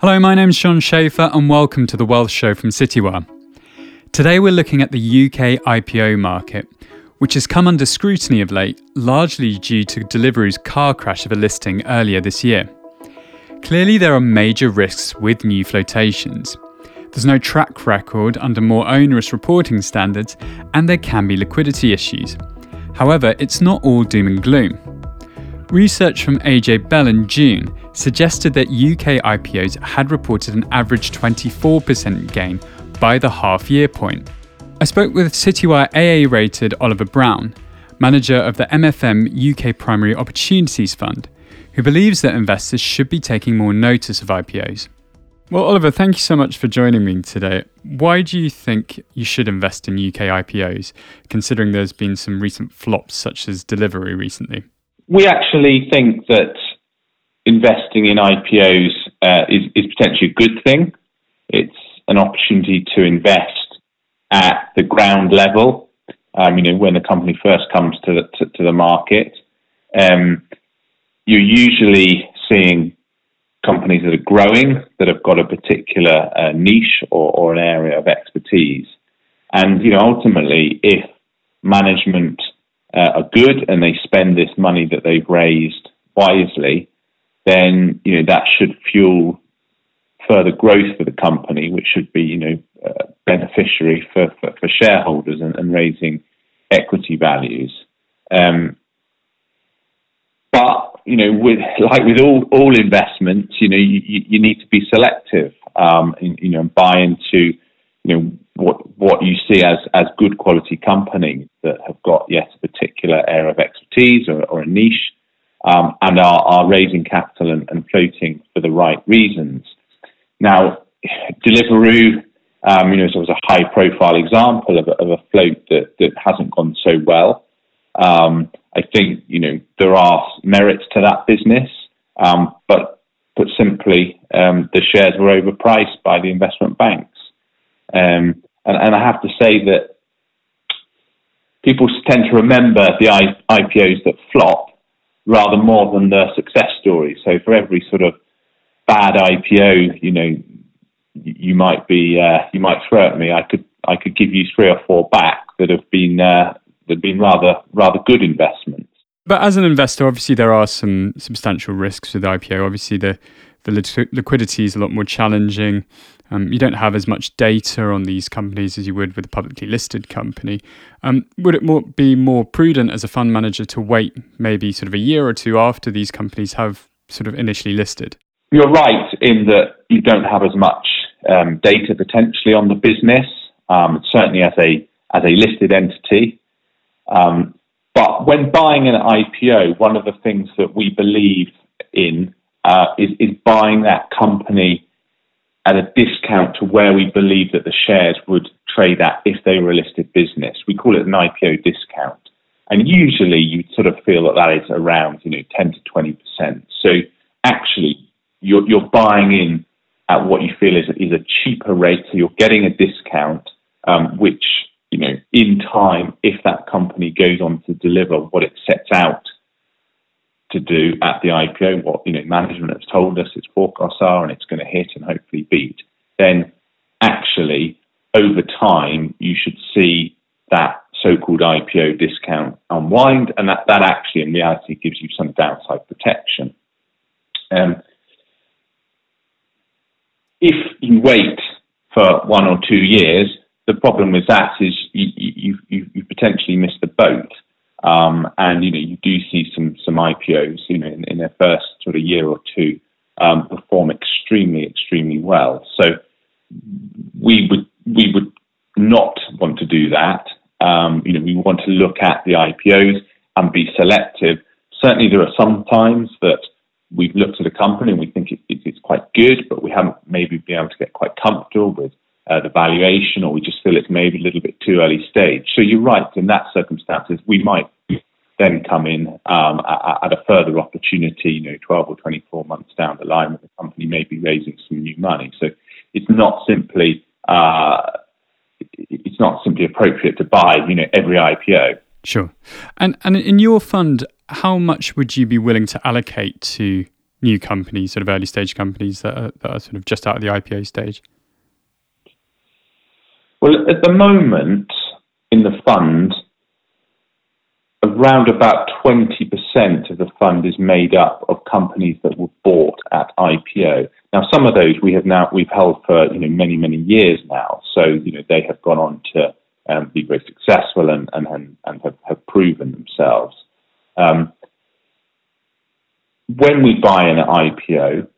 Hello, my name's Sean Schaefer, and welcome to the Wealth Show from Citywire. Today, we're looking at the UK IPO market, which has come under scrutiny of late, largely due to Deliveroo's car crash of a listing earlier this year. Clearly, there are major risks with new flotations. There's no track record under more onerous reporting standards, and there can be liquidity issues. However, it's not all doom and gloom. Research from AJ Bell in June suggested that UK IPOs had reported an average 24% gain by the half year point. I spoke with Citywire AA rated Oliver Brown, manager of the MFM UK Primary Opportunities Fund, who believes that investors should be taking more notice of IPOs. Well, Oliver, thank you so much for joining me today. Why do you think you should invest in UK IPOs, considering there's been some recent flops such as Deliveroo recently? We actually think that investing in IPOs uh, is, is potentially a good thing. It's an opportunity to invest at the ground level. Um, you know, when a company first comes to the, to, to the market, um, you're usually seeing companies that are growing that have got a particular uh, niche or, or an area of expertise. And you know, ultimately, if management uh, are good and they spend this money that they've raised wisely, then you know that should fuel further growth for the company, which should be you know uh, beneficiary for, for, for shareholders and, and, raising equity values. Um, but you know, with like with all all investments, you know, you, you need to be selective. Um, in, you know, buy into you know what what you see as as good quality companies that have got yet a particular area of expertise or, or a niche, um, and are, are raising capital and, and, floating for the right reasons. Now, Deliveroo, um, you know, was a high profile example of a, of a float that that hasn't gone so well. Um, I think you know there are merits to that business, um, but put simply, um, the shares were overpriced by the investment banks. Um, and, and, I have to say that people tend to remember the I- IPOs that flop rather more than the success stories. So for every sort of bad IPO, you know, you might be uh, you might throw at me. I could I could give you three or four back that have been uh, that have been rather rather good investments. But as an investor, obviously there are some substantial risks with IPO. Obviously the the liquidity is a lot more challenging. Um, you don't have as much data on these companies as you would with a publicly listed company. Um, would it more, be more prudent as a fund manager to wait maybe sort of a year or two after these companies have sort of initially listed? You're right in that you don't have as much um, data potentially on the business, um, certainly as a as a listed entity. Um, but when buying an IPO, one of the things that we believe in uh, is, is buying that company at a discount to where we believe that the shares would trade at if they were a listed business. We call it an IPO discount. And usually you sort of feel that that is around, you know, 10 to 20%. So actually you're, you're buying in at what you feel is, is a cheaper rate. So you're getting a discount, um, which, you know, in time, if that company goes on to deliver what it sets out to do at the IPO, what you know management has told us its forecasts are, and it's going to hit and hopefully beat, then actually over time you should see that so-called IPO discount unwind, and that, that actually in reality gives you some downside protection. Um, if you wait for one or two years, the problem with that is you, you, you, you potentially miss the boat. Um, and you know, you do see some some IPOs, you know, in, in their first sort of year or two, um, perform extremely, extremely well. So we would we would not want to do that. Um, you know, we want to look at the IPOs and be selective. Certainly, there are some times that we've looked at a company and we think it, it, it's quite good, but we haven't maybe been able to get quite comfortable with uh, the valuation, or we just feel it's maybe a little bit too early stage. So you're right. In that circumstances, we might then come in um, at, at, a further opportunity, you know, 12 or 24 months down the line, when the company may be raising some new money. So it's not simply uh, it's not simply appropriate to buy, you know, every IPO. Sure. And and in your fund, how much would you be willing to allocate to new companies, sort of early stage companies that are, that are sort of just out of the IPO stage? Well, at the moment in the fund, around about 20% of the fund is made up of companies that were bought at IPO. Now, some of those we have now we've held for you know many many years now, so you know they have gone on to um, be very successful and and and have, have proven themselves. Um, when we buy an IPO,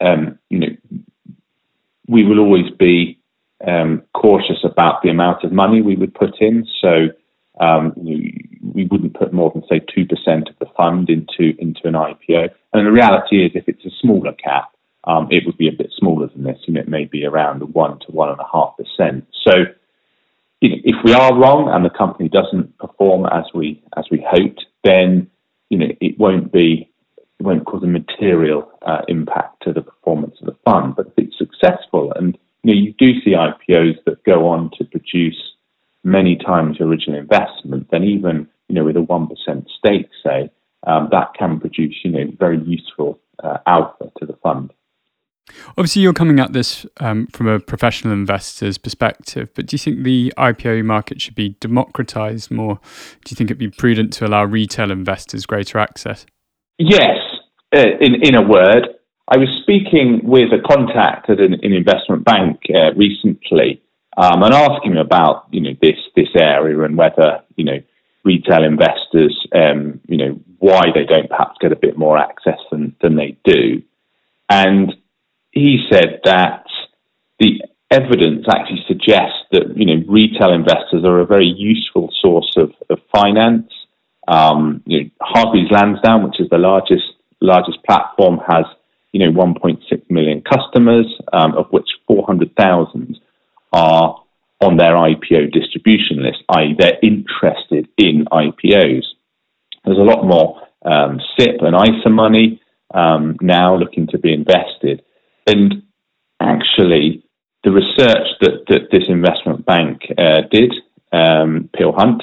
um, you know, we will always be um, cautious about the amount of money we would put in. So um, we wouldn't put more than say two percent of the fund into into an IPO. And the reality is, if it's a smaller cap, um, it would be a bit smaller than this, and it may be around one to one and a half percent. So if we are wrong and the company doesn't perform as we as we hoped, then you know it won't be it won't cause a material uh, impact to the performance of the fund. But if it's successful, and you know you do see IPOs that go on to produce many times your original investment, then even you know with a one percent stake, say, um, that can produce you know very useful uh, alpha to the fund. Obviously, you're coming at this um, from a professional investor's perspective, but do you think the IPO market should be democratized more? Do you think it'd be prudent to allow retail investors greater access? Yes, uh, in in a word. I was speaking with a contact at an, an investment bank uh, recently, um, and asking about you know this this area and whether you know retail investors um, you know why they don't perhaps get a bit more access than than they do, and he said that the evidence actually suggests that you know retail investors are a very useful source of, of finance. Um, you know, Hargreaves Lansdown, which is the largest largest platform, has you know 1.6 million customers, um, of which 400,000 are on their IPO distribution list, i.e., they're interested in IPOs. There's a lot more um, SIPP and ISA money um, now looking to be invested. And actually, the research that, that this investment bank uh, did, um, Peel Hunt,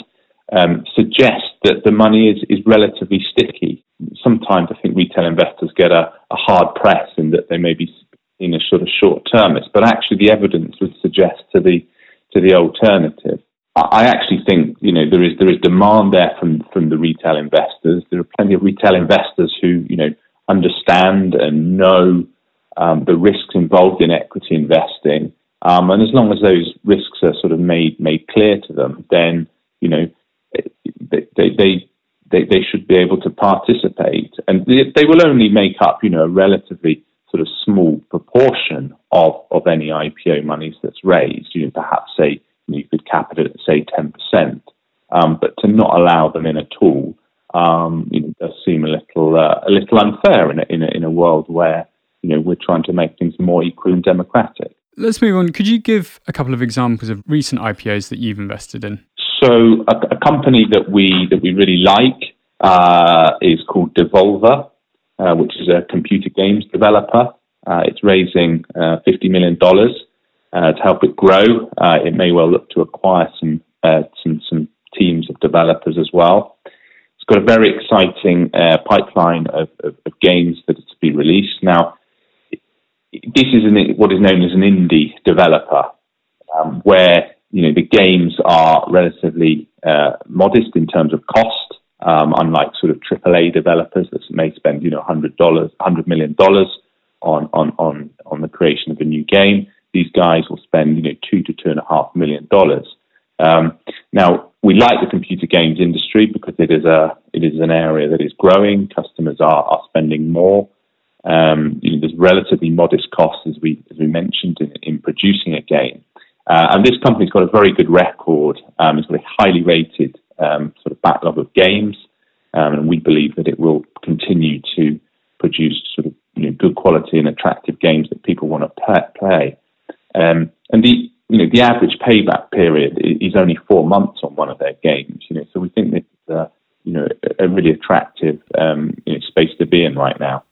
um, suggests that the money is, is relatively sticky. Sometimes I think retail investors get a, a hard press in that they may be in a sort of short termist, but actually the evidence would suggest to the to the alternative. I actually think you know there is there is demand there from from the retail investors. There are plenty of retail investors who you know understand and know um, the risks involved in equity investing, um, and as long as those risks are sort of made made clear to them, then you know they they they, they, they should be able to participate, and they, they will only make up you know a relatively sort of small proportion of, of any IPO monies that's raised. You know, perhaps say you, know, you could cap it at say ten percent, um, but to not allow them in at all, um, you know, does seem a little uh, a little unfair in a, in a in a world where you know we're trying to make things more equal and democratic. Let's move on. Could you give a couple of examples of recent IPOs that you've invested in? So, a, a company that we that we really like uh, is called Devolver. Uh, which is a computer games developer. Uh, it's raising uh, $50 million uh, to help it grow. Uh, it may well look to acquire some, some, some teams of developers as well. It's got a very exciting pipeline of, of, of, games that are to be released. Now, this is an, what is known as an indie developer, um, where you know the games are relatively uh, modest in terms of cost um, unlike sort of AAA developers that may spend you know hundred dollars, hundred million dollars on on on on the creation of a new game. These guys will spend you know two to two and a half million dollars. Um, now we like the computer games industry because it is a it is an area that is growing. Customers are are spending more. Um, you know, there's relatively modest costs as we as we mentioned in, in producing a game. Uh, and this company's got a very good record. Um, it's a highly rated um, sort of backlog of games, um, and we believe that it will continue to produce sort of you know, good quality and attractive games that people want to play. Um, and the you know the average payback period is only four months on one of their games. You know, so we think it's uh, you know a really attractive um, you know, space to be in right now.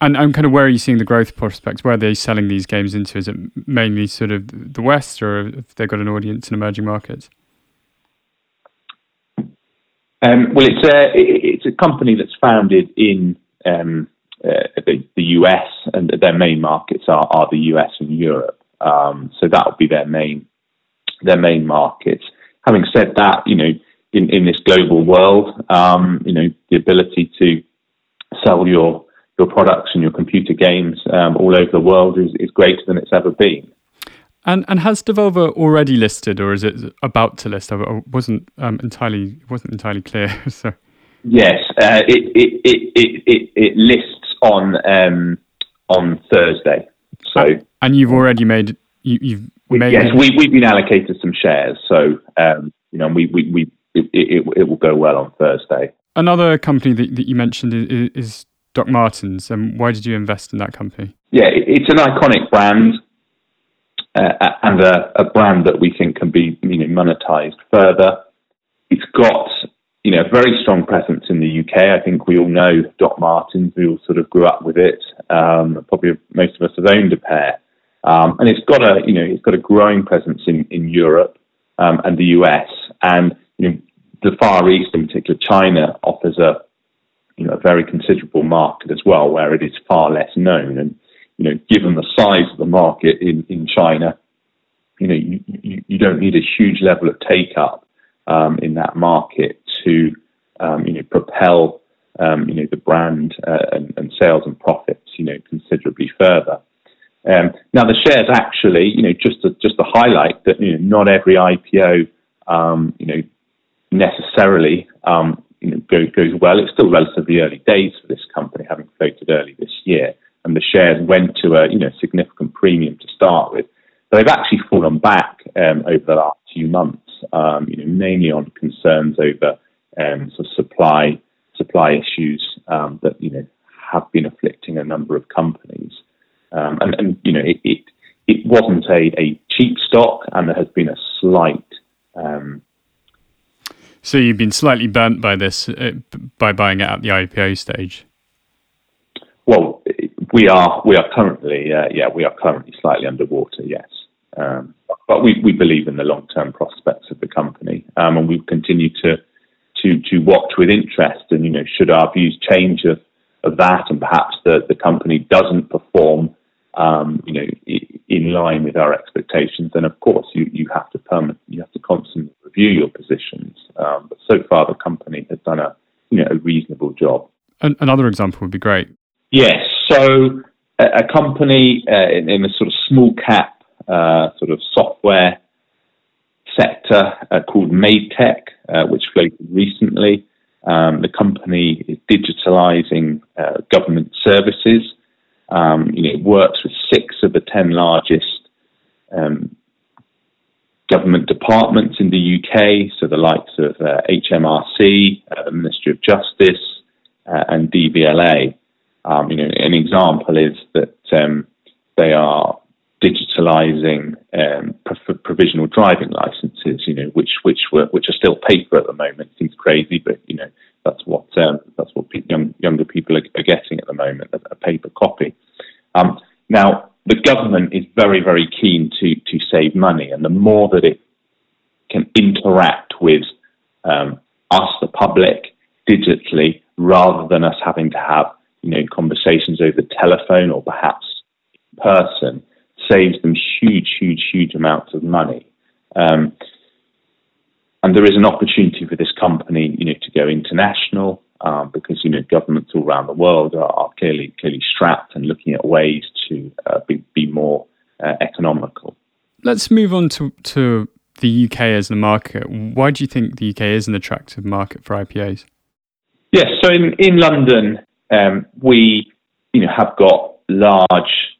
And, and kind of where are you seeing the growth prospects? Where are they selling these games into? Is it mainly sort of the West, or have they got an audience in emerging markets? Um, well, it's a it's a company that's founded in um, uh, the, the, US, and their main markets are, are the US and Europe. Um, so that will be their main their main markets. Having said that, you know, in, in this global world, um, you know, the ability to sell your your products and your computer games um, all over the world is, is greater than it's ever been. And and has Devolver already listed, or is it about to list? I wasn't um, entirely wasn't entirely clear. so. Yes, uh, it, it, it, it, it lists on um, on Thursday. So and you've already made you, you've we, made yes we we've been allocated some shares. So um, you know we we, we it, it, it will go well on Thursday. Another company that, that you mentioned is, is Doc Martens. And um, why did you invest in that company? Yeah, it's an iconic brand uh, and a, a, brand that we think can be you know monetized further. It's got you know a very strong presence in the UK. I think we all know Doc Martens. We all sort of grew up with it. Um, probably most of us have owned a pair, um, and it's got a you know it's got a growing presence in in Europe um, and the US, and you know the Far East, in particular China, offers a you know a very considerable market as well, where it is far less known and you know, given the size of the market in, in China, you know, you, you, you don't need a huge level of take up um, in that market to, um, you know, propel, um, you know, the brand uh, and, and, sales and profits, you know, considerably further. Um, now the shares actually, you know, just to, just to highlight that, you know, not every IPO, um, you know, necessarily, um, you know, goes, goes well. It's still relatively early days for this company, having floated early this year and the shares went to a you know significant premium to start with. But they've actually fallen back um, over the last few months, um, you know, mainly on concerns over um, sort of supply supply issues um, that you know have been afflicting a number of companies. Um, and, and, you know, it, it, it wasn't a, a, cheap stock, and there has been a slight. Um, so you've been slightly burnt by this uh, by buying it at the IPO stage. Well, we are we are currently uh, yeah we are currently slightly underwater yes. Um, but we, we believe in the long term prospects of the company um, and we continue to to to watch with interest. And you know should our views change of, of that and perhaps the, the company doesn't perform um, you know in line with our expectations then of course you, you have to permanent you have to constantly review your positions. Um, but so far the company has done a you know a reasonable job. Another example would be great. Yes. So a, a company uh, in, in, a sort of small cap uh, sort of software sector uh, called Madetech, uh, which floated recently. Um, the company is digitalizing uh, government services. Um, you know, it works with six of the ten largest um, government departments in the UK, so the likes of HMRC, uh, the Ministry of Justice, and DVLA. Um, you know, an example is that um, they are digitalizing um, provisional driving licenses. You know, which which were which are still paper at the moment. Seems crazy, but you know that's what um, that's what young, younger people are, are, getting at the moment, a, a paper copy. Um, now, the government is very very keen to to save money, and the more that it can interact with um, us, the public, digitally, rather than us having to have you know, conversations over the telephone or perhaps person saves them huge, huge, huge amounts of money. Um, and there is an opportunity for this company, you know, to go international um, because you know governments all around the world are, are, clearly clearly strapped and looking at ways to uh, be, be more uh, economical. Let's move on to to the UK as a market. Why do you think the UK is an attractive market for IPOs? Yes, so in, in London, um, we, you know, have got large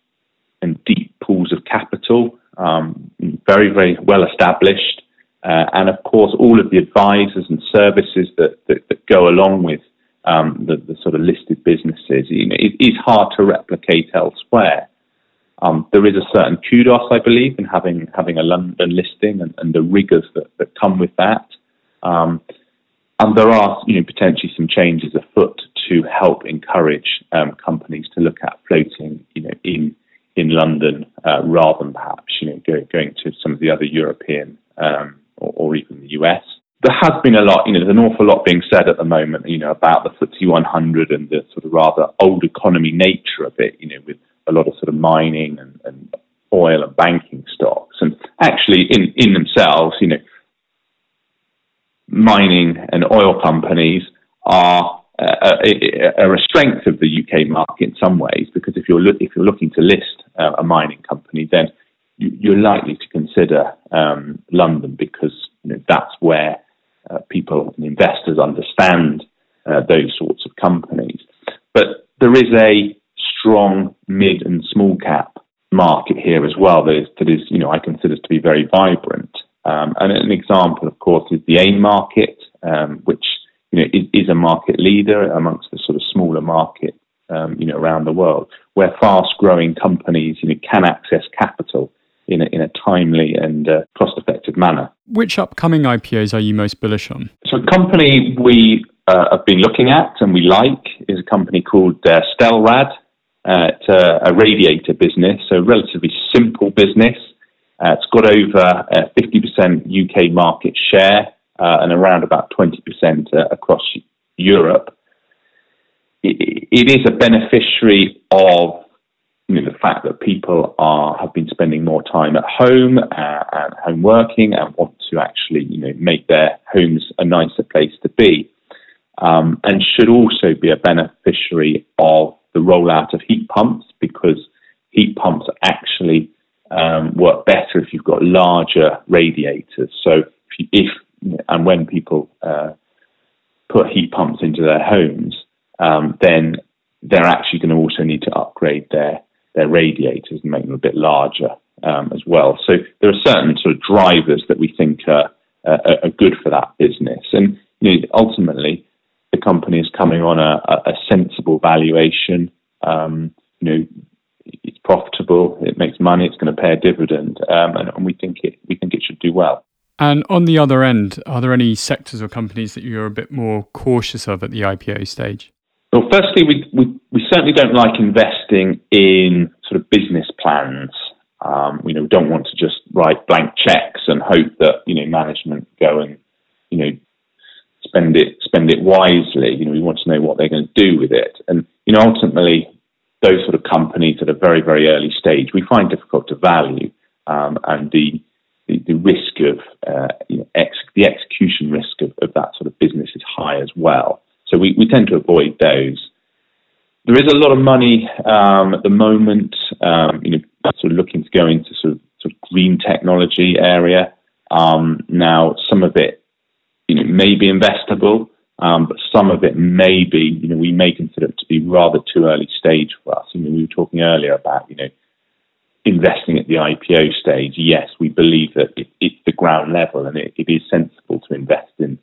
and deep pools of capital, um, very, very well established, uh, and of course, all of the advisors and services that, that, that go along with um, the, the, sort of listed businesses. You know, it is hard to replicate elsewhere. Um, there is a certain kudos, I believe, in having having a London listing and, and the rigors that, that come with that. Um, and there are, you know, potentially some changes afoot to help encourage um, companies to look at floating, you know, in in London uh, rather than perhaps, you know, go, going to some of the other European um, or, or, even the US. there has been a lot, you know, there's an awful lot being said at the moment, you know, about the FTSE 100 and the sort of rather old economy nature of it, you know, with a lot of sort of mining and, and oil and banking stocks. And actually, in, in themselves, you know, mining and oil companies are uh, a, a, strength of the UK market in some ways because if you're lo- if you're looking to list uh, a mining company, then you, are likely to consider um, London because you know, that's where uh, people and investors understand uh, those sorts of companies. But there is a strong mid and small cap market here as well that is, that is you know, I consider to be very vibrant. Um, and an example, of course, is the AIM market, um, which you know is, is, a market leader amongst the sort of smaller market um, you know around the world, where fast-growing companies you know can access capital in a, in a timely and uh, cost-effective manner. Which upcoming IPOs are you most bullish on? So, a company we uh, have been looking at and we like is a company called uh, Stelrad. Uh, it's a, a, radiator business, so a relatively simple business. Uh, it's got over 50% UK market share uh, and around about 20% across Europe. It, it is a beneficiary of you know, the fact that people are have been spending more time at home uh, and home working and want to actually you know make their homes a nicer place to be, um, and should also be a beneficiary of the rollout of heat pumps because heat pumps actually um, work better if you've got larger radiators. So if, you, if and when people uh, put heat pumps into their homes, um, then they're actually going to also need to upgrade their their radiators and make them a bit larger um, as well. So there are certain sort of drivers that we think are, are, are good for that business. And you know, ultimately, the company is coming on a, a sensible valuation. Um, you know, it's profitable, it makes money, it's going to pay a dividend, um, and, and we think it we think it should do well. And on the other end, are there any sectors or companies that you're a bit more cautious of at the IPO stage? Well, firstly, we, we, we certainly don't like investing in sort of business plans. Um, you know, we don't want to just write blank checks and hope that you know management go and you know spend it spend it wisely. You know, we want to know what they're going to do with it, and you know, ultimately, those sort of companies at a very very early stage we find difficult to value, um, and the, the, the risk of uh, you know, ex- the execution risk of, of that sort of business is high as well. So we, we tend to avoid those. There is a lot of money um, at the moment, um, you know, sort of looking to go into sort of, sort of green technology area. Um, now, some of it, you know, may be investable, um, but some of it may be, you know, we may consider it to be rather too early stage for us. I mean, we were talking earlier about, you know, investing at the IPO stage. Yes, we believe that it, it's the ground level and it, it is sensible to invest in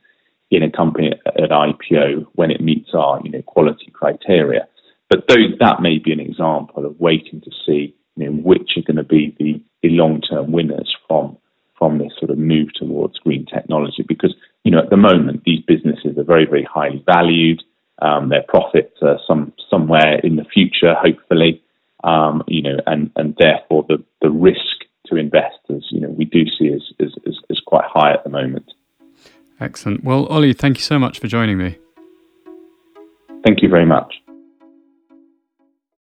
in a company at, at IPO when it meets our you know quality criteria. But those, that may be an example of waiting to see you know, which are going to be the, the long term winners from from this sort of move towards green technology. Because you know at the moment these businesses are very very highly valued. Um, their profits are some somewhere in the future, hopefully. Um, you know, and and therefore the the risk to investors, you know, we do see is, as, as, as quite high at the moment. Excellent. Well, Ollie, thank you so much for joining me. Thank you very much.